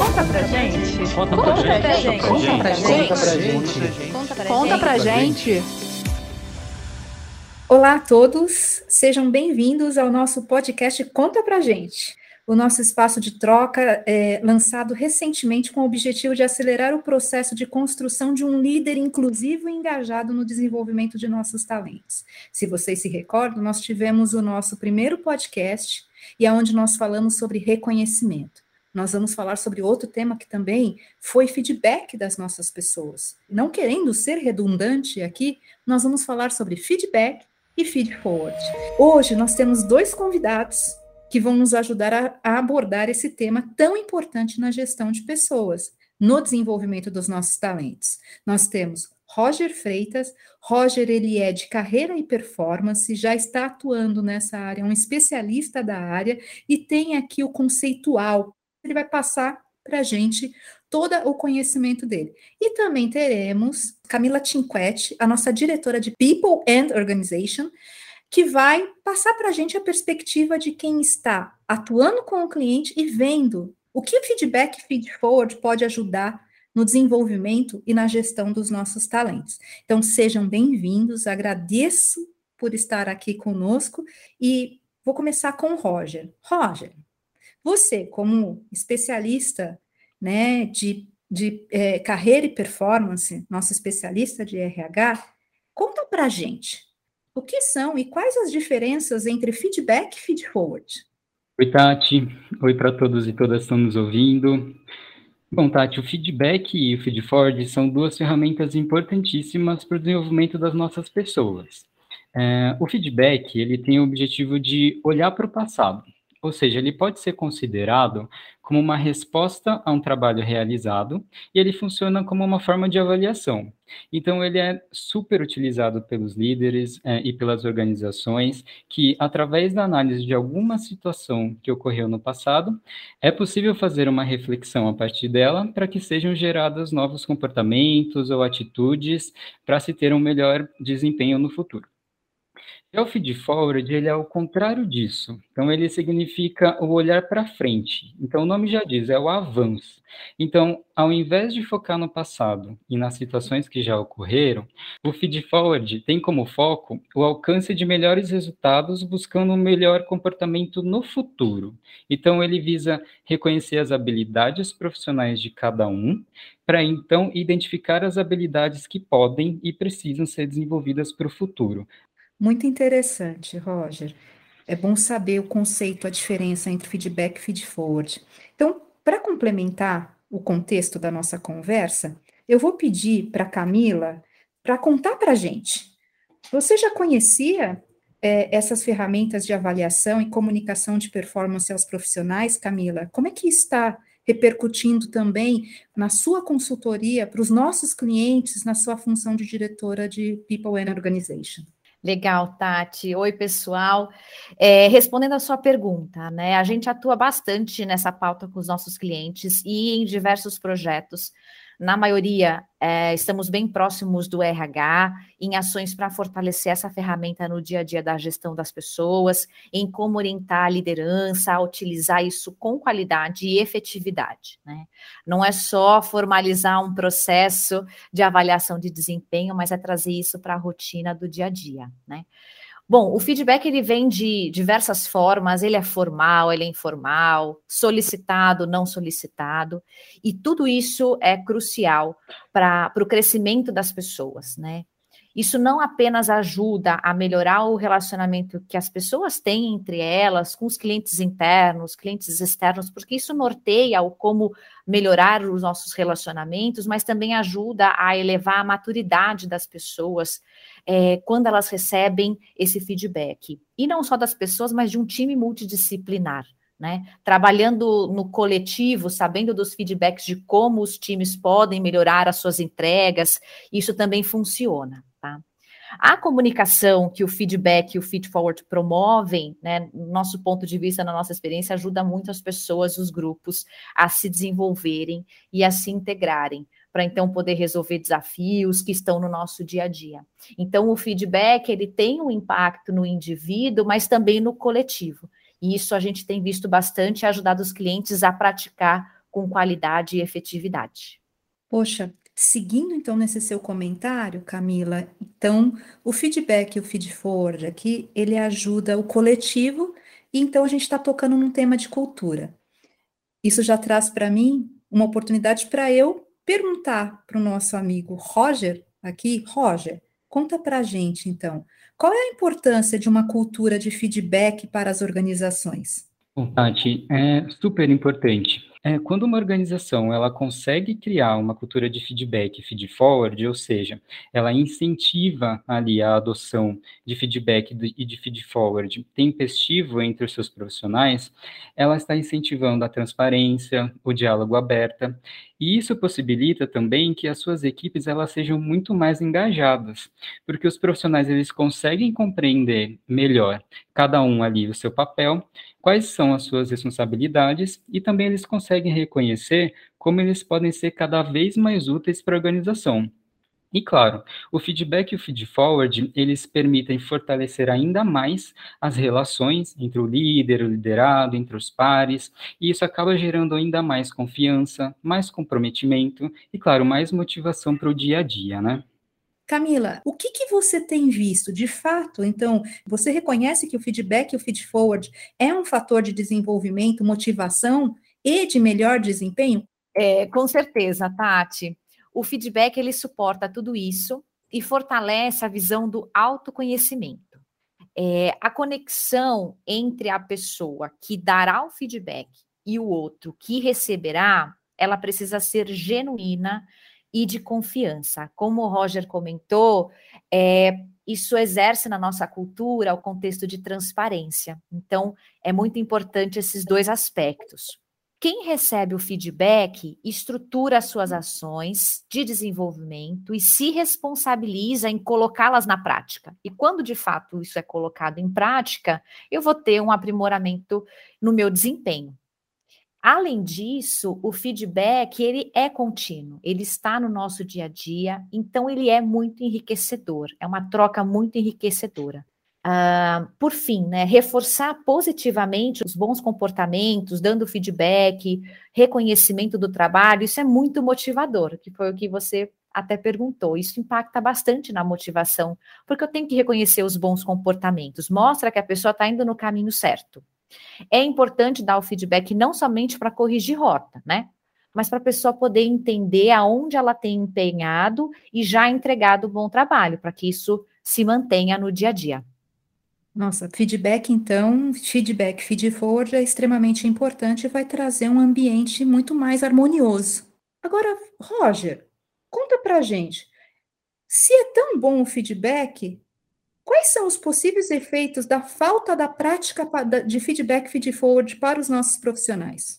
Conta pra gente. Conta pra gente. Conta pra gente. Conta pra gente. Olá a todos, sejam bem-vindos ao nosso podcast Conta Pra Gente, o nosso espaço de troca é, lançado recentemente com o objetivo de acelerar o processo de construção de um líder inclusivo e engajado no desenvolvimento de nossos talentos. Se vocês se recordam, nós tivemos o nosso primeiro podcast e é onde nós falamos sobre reconhecimento. Nós vamos falar sobre outro tema que também foi feedback das nossas pessoas. Não querendo ser redundante aqui, nós vamos falar sobre feedback e feed forward. Hoje nós temos dois convidados que vão nos ajudar a, a abordar esse tema tão importante na gestão de pessoas, no desenvolvimento dos nossos talentos. Nós temos Roger Freitas. Roger, ele é de carreira e performance, já está atuando nessa área, é um especialista da área e tem aqui o conceitual. Ele vai passar para a gente todo o conhecimento dele. E também teremos Camila Cinquetti, a nossa diretora de People and Organization, que vai passar para a gente a perspectiva de quem está atuando com o cliente e vendo o que o feedback feed forward pode ajudar no desenvolvimento e na gestão dos nossos talentos. Então, sejam bem-vindos, agradeço por estar aqui conosco e vou começar com o Roger. Roger, você, como especialista né, de, de é, carreira e performance, nosso especialista de RH, conta para gente o que são e quais as diferenças entre feedback e feed forward. Oi, Tati. Oi para todos e todas que estão nos ouvindo. Bom, Tati, o feedback e o feed forward são duas ferramentas importantíssimas para o desenvolvimento das nossas pessoas. É, o feedback ele tem o objetivo de olhar para o passado, ou seja, ele pode ser considerado como uma resposta a um trabalho realizado e ele funciona como uma forma de avaliação. Então, ele é super utilizado pelos líderes é, e pelas organizações que, através da análise de alguma situação que ocorreu no passado, é possível fazer uma reflexão a partir dela para que sejam gerados novos comportamentos ou atitudes para se ter um melhor desempenho no futuro. O feed forward, ele é o contrário disso. Então, ele significa o olhar para frente. Então, o nome já diz, é o avanço. Então, ao invés de focar no passado e nas situações que já ocorreram, o feed forward tem como foco o alcance de melhores resultados buscando um melhor comportamento no futuro. Então, ele visa reconhecer as habilidades profissionais de cada um, para então identificar as habilidades que podem e precisam ser desenvolvidas para o futuro, muito interessante, Roger. É bom saber o conceito, a diferença entre feedback e feed forward. Então, para complementar o contexto da nossa conversa, eu vou pedir para Camila para contar para a gente. Você já conhecia é, essas ferramentas de avaliação e comunicação de performance aos profissionais, Camila? Como é que está repercutindo também na sua consultoria para os nossos clientes, na sua função de diretora de People and Organization? Legal, Tati. Oi, pessoal. É, respondendo a sua pergunta, né? A gente atua bastante nessa pauta com os nossos clientes e em diversos projetos na maioria, é, estamos bem próximos do RH, em ações para fortalecer essa ferramenta no dia a dia da gestão das pessoas, em como orientar a liderança a utilizar isso com qualidade e efetividade. Né? Não é só formalizar um processo de avaliação de desempenho, mas é trazer isso para a rotina do dia a dia. Né? Bom, o feedback ele vem de diversas formas, ele é formal, ele é informal, solicitado, não solicitado, e tudo isso é crucial para o crescimento das pessoas, né? Isso não apenas ajuda a melhorar o relacionamento que as pessoas têm entre elas, com os clientes internos, clientes externos, porque isso norteia o como melhorar os nossos relacionamentos, mas também ajuda a elevar a maturidade das pessoas é, quando elas recebem esse feedback. E não só das pessoas, mas de um time multidisciplinar. Né? Trabalhando no coletivo, sabendo dos feedbacks de como os times podem melhorar as suas entregas, isso também funciona. A comunicação que o feedback e o feed forward promovem, né, no nosso ponto de vista, na nossa experiência, ajuda muito as pessoas, os grupos, a se desenvolverem e a se integrarem, para então poder resolver desafios que estão no nosso dia a dia. Então, o feedback ele tem um impacto no indivíduo, mas também no coletivo. E isso a gente tem visto bastante e ajudado os clientes a praticar com qualidade e efetividade. Poxa, seguindo então nesse seu comentário, Camila, então o feedback e o feed forward aqui, ele ajuda o coletivo, e então a gente está tocando num tema de cultura. Isso já traz para mim uma oportunidade para eu perguntar para o nosso amigo Roger aqui, Roger, conta para a gente então, qual é a importância de uma cultura de feedback para as organizações? Bom, Tati, é super importante. É, quando uma organização ela consegue criar uma cultura de feedback, feed forward, ou seja, ela incentiva ali a adoção de feedback e de feed forward tempestivo entre os seus profissionais, ela está incentivando a transparência, o diálogo aberto, e isso possibilita também que as suas equipes elas sejam muito mais engajadas, porque os profissionais eles conseguem compreender melhor cada um ali o seu papel quais são as suas responsabilidades e também eles conseguem reconhecer como eles podem ser cada vez mais úteis para a organização. E claro, o feedback e o feed forward, eles permitem fortalecer ainda mais as relações entre o líder, o liderado, entre os pares, e isso acaba gerando ainda mais confiança, mais comprometimento e, claro, mais motivação para o dia a dia, né? Camila, o que, que você tem visto de fato? Então, você reconhece que o feedback e o feed forward é um fator de desenvolvimento, motivação e de melhor desempenho? É, com certeza, Tati. O feedback ele suporta tudo isso e fortalece a visão do autoconhecimento. É, a conexão entre a pessoa que dará o feedback e o outro que receberá, ela precisa ser genuína e de confiança. Como o Roger comentou, é, isso exerce na nossa cultura o contexto de transparência. Então, é muito importante esses dois aspectos. Quem recebe o feedback estrutura as suas ações de desenvolvimento e se responsabiliza em colocá-las na prática. E quando de fato isso é colocado em prática, eu vou ter um aprimoramento no meu desempenho. Além disso, o feedback ele é contínuo, ele está no nosso dia a dia, então ele é muito enriquecedor, é uma troca muito enriquecedora. Uh, por fim, né, reforçar positivamente os bons comportamentos, dando feedback, reconhecimento do trabalho, isso é muito motivador, que foi o que você até perguntou. Isso impacta bastante na motivação, porque eu tenho que reconhecer os bons comportamentos, mostra que a pessoa está indo no caminho certo. É importante dar o feedback não somente para corrigir rota, né? Mas para a pessoa poder entender aonde ela tem empenhado e já entregado bom trabalho, para que isso se mantenha no dia a dia. Nossa, feedback, então, feedback, feed forward é extremamente importante e vai trazer um ambiente muito mais harmonioso. Agora, Roger, conta pra gente. Se é tão bom o feedback, Quais são os possíveis efeitos da falta da prática de feedback feed forward para os nossos profissionais?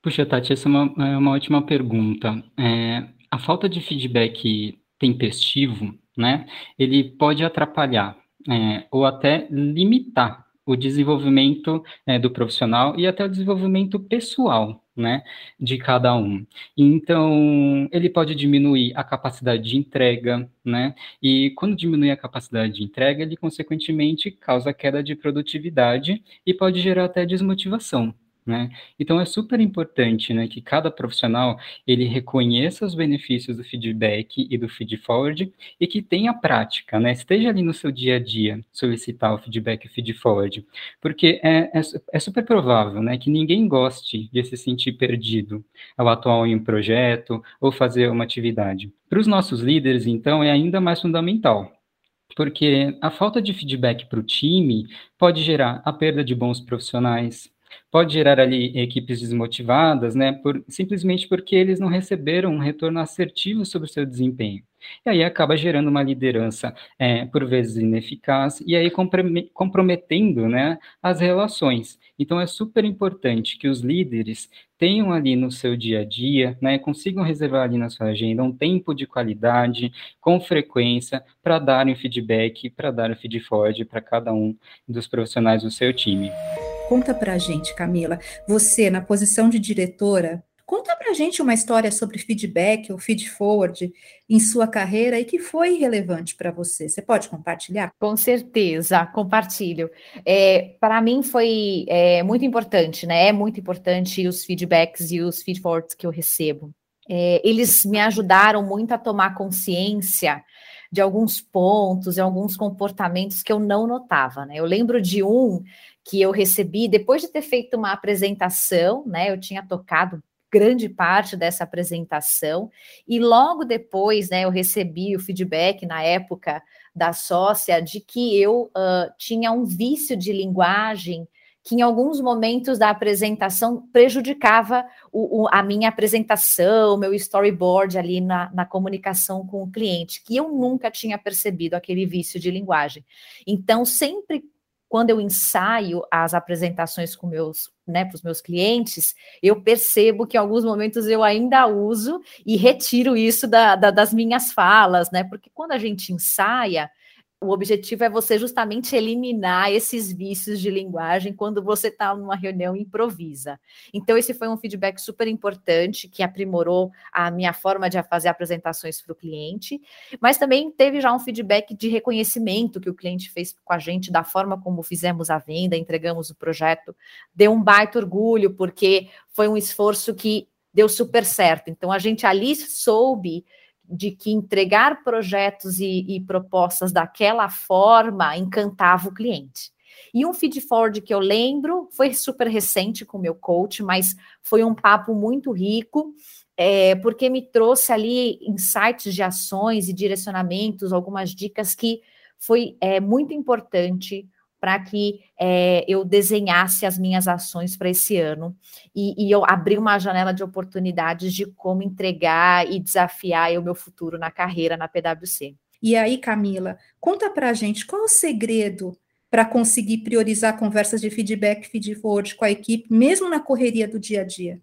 Puxa, Tati, essa é uma, é uma ótima pergunta. É, a falta de feedback tempestivo, né, ele pode atrapalhar é, ou até limitar o desenvolvimento é, do profissional e até o desenvolvimento pessoal, né, de cada um. Então, ele pode diminuir a capacidade de entrega, né, e quando diminui a capacidade de entrega, ele, consequentemente, causa queda de produtividade e pode gerar até desmotivação, né? Então é super importante, né, que cada profissional ele reconheça os benefícios do feedback e do feed forward e que tenha prática, né, esteja ali no seu dia a dia solicitar o feedback e forward, porque é, é, é super provável, né, que ninguém goste de se sentir perdido ao atuar em um projeto ou fazer uma atividade. Para os nossos líderes, então, é ainda mais fundamental, porque a falta de feedback para o time pode gerar a perda de bons profissionais, pode gerar ali equipes desmotivadas, né, por, simplesmente porque eles não receberam um retorno assertivo sobre o seu desempenho. E aí acaba gerando uma liderança, é, por vezes, ineficaz, e aí comprometendo né, as relações. Então, é super importante que os líderes tenham ali no seu dia a dia, né, consigam reservar ali na sua agenda um tempo de qualidade, com frequência, para darem feedback, para dar o feedforward para cada um dos profissionais do seu time. Conta para a gente, Camila, você na posição de diretora, Conta para gente uma história sobre feedback ou feed forward em sua carreira e que foi relevante para você. Você pode compartilhar? Com certeza, compartilho. É, para mim foi é, muito importante, né? É muito importante os feedbacks e os feed forwards que eu recebo. É, eles me ajudaram muito a tomar consciência de alguns pontos e alguns comportamentos que eu não notava, né? Eu lembro de um que eu recebi depois de ter feito uma apresentação, né? Eu tinha tocado grande parte dessa apresentação e logo depois, né, eu recebi o feedback na época da sócia de que eu uh, tinha um vício de linguagem que em alguns momentos da apresentação prejudicava o, o, a minha apresentação, meu storyboard ali na, na, comunicação com o cliente, que eu nunca tinha percebido aquele vício de linguagem. Então, sempre quando eu ensaio as apresentações com meus, né, para os meus clientes, eu percebo que em alguns momentos eu ainda uso e retiro isso da, da, das minhas falas, né? Porque quando a gente ensaia, o objetivo é você justamente eliminar esses vícios de linguagem quando você está numa reunião improvisa. Então, esse foi um feedback super importante que aprimorou a minha forma de fazer apresentações para o cliente, mas também teve já um feedback de reconhecimento que o cliente fez com a gente da forma como fizemos a venda, entregamos o projeto. Deu um baita orgulho, porque foi um esforço que deu super certo. Então, a gente ali soube de que entregar projetos e, e, propostas daquela forma encantava o cliente. E um feed forward que eu lembro foi super recente com o meu coach, mas foi um papo muito rico, é, porque me trouxe ali insights de ações e direcionamentos, algumas dicas que foi é, muito importante para que é, eu desenhasse as minhas ações para esse ano e, e, eu abri uma janela de oportunidades de como entregar e desafiar o meu futuro na carreira na PwC. E aí, Camila, conta para a gente qual é o segredo para conseguir priorizar conversas de feedback, feed forward com a equipe, mesmo na correria do dia a dia?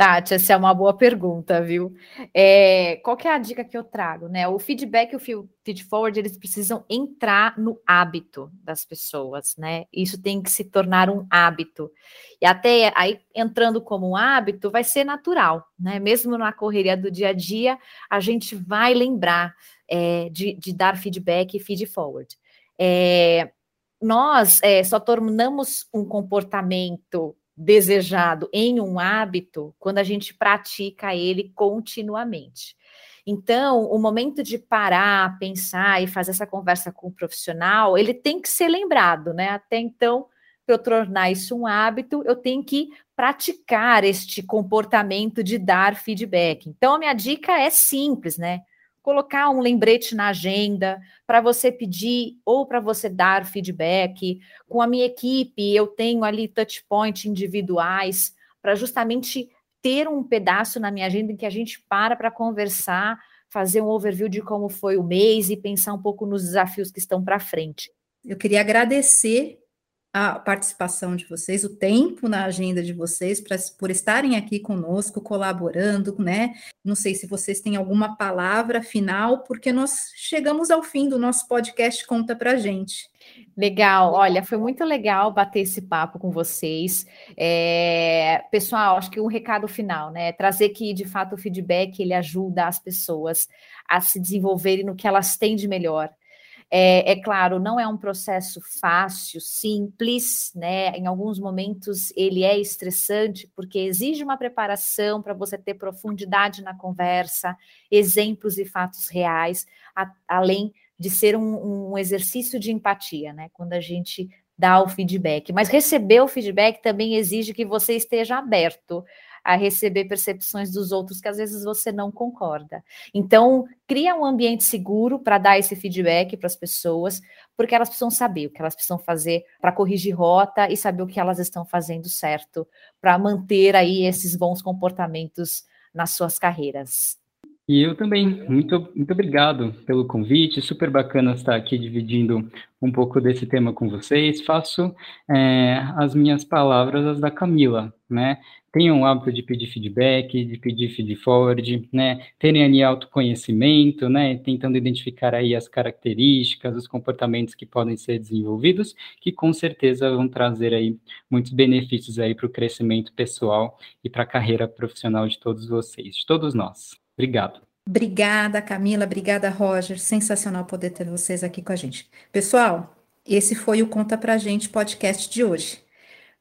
Tati, essa é uma boa pergunta, viu? É, qual que é a dica que eu trago, né? O feedback e o feed forward, eles precisam entrar no hábito das pessoas, né? Isso tem que se tornar um hábito. E até aí, entrando como um hábito, vai ser natural, né? Mesmo na correria do dia a dia, a gente vai lembrar é, de, de, dar feedback e feed forward. É, nós é, só tornamos um comportamento desejado em um hábito quando a gente pratica ele continuamente. Então, o momento de parar, pensar e fazer essa conversa com o profissional, ele tem que ser lembrado, né? Até então, para eu tornar isso um hábito, eu tenho que praticar este comportamento de dar feedback. Então, a minha dica é simples, né? Colocar um lembrete na agenda para você pedir ou para você dar feedback. Com a minha equipe, eu tenho ali touch point individuais para justamente ter um pedaço na minha agenda em que a gente para para conversar, fazer um overview de como foi o mês e pensar um pouco nos desafios que estão para frente. Eu queria agradecer a participação de vocês, o tempo na agenda de vocês, pra, por estarem aqui conosco, colaborando, né? Não sei se vocês têm alguma palavra final, porque nós chegamos ao fim do nosso podcast Conta Pra Gente. Legal, olha, foi muito legal bater esse papo com vocês. É, pessoal, acho que um recado final, né? Trazer que de fato o feedback ele ajuda as pessoas a se desenvolverem no que elas têm de melhor. É, é, claro, não é um processo fácil, simples, né? Em alguns momentos ele é estressante, porque exige uma preparação para você ter profundidade na conversa, exemplos e fatos reais, a, além de ser um, um exercício de empatia, né? Quando a gente dá o feedback. Mas receber o feedback também exige que você esteja aberto a receber percepções dos outros que às vezes você não concorda. Então, cria um ambiente seguro para dar esse feedback para as pessoas, porque elas precisam saber o que elas precisam fazer para corrigir rota e saber o que elas estão fazendo certo para manter aí esses bons comportamentos nas suas carreiras. E eu também, muito, muito obrigado pelo convite, super bacana estar aqui dividindo um pouco desse tema com vocês. Faço é, as minhas palavras, as da Camila, né? Tenham o hábito de pedir feedback, de pedir feed forward, né, terem ali autoconhecimento, né, tentando identificar aí as características, os comportamentos que podem ser desenvolvidos, que com certeza vão trazer aí muitos benefícios aí para o crescimento pessoal e para a carreira profissional de todos vocês, de todos nós. Obrigado. Obrigada, Camila. Obrigada, Roger. Sensacional poder ter vocês aqui com a gente. Pessoal, esse foi o Conta Pra Gente podcast de hoje.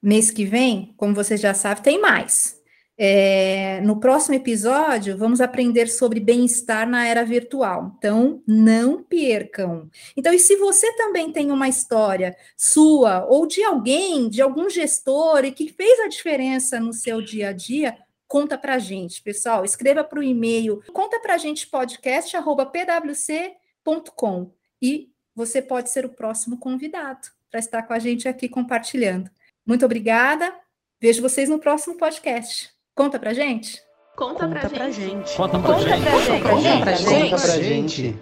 Mês que vem, como vocês já sabem, tem mais. É, no próximo episódio, vamos aprender sobre bem-estar na era virtual. Então, não percam. Então, e se você também tem uma história sua ou de alguém, de algum gestor e que fez a diferença no seu dia a dia, conta pra gente, pessoal. Escreva para o e-mail conta pra gente podcast@pwc.com e você pode ser o próximo convidado para estar com a gente aqui compartilhando. Muito obrigada. Vejo vocês no próximo podcast. Conta pra gente. Conta, Conta pra, pra gente. gente. Conta pra, Conta gente. pra gente. Conta pra gente. Conta pra gente.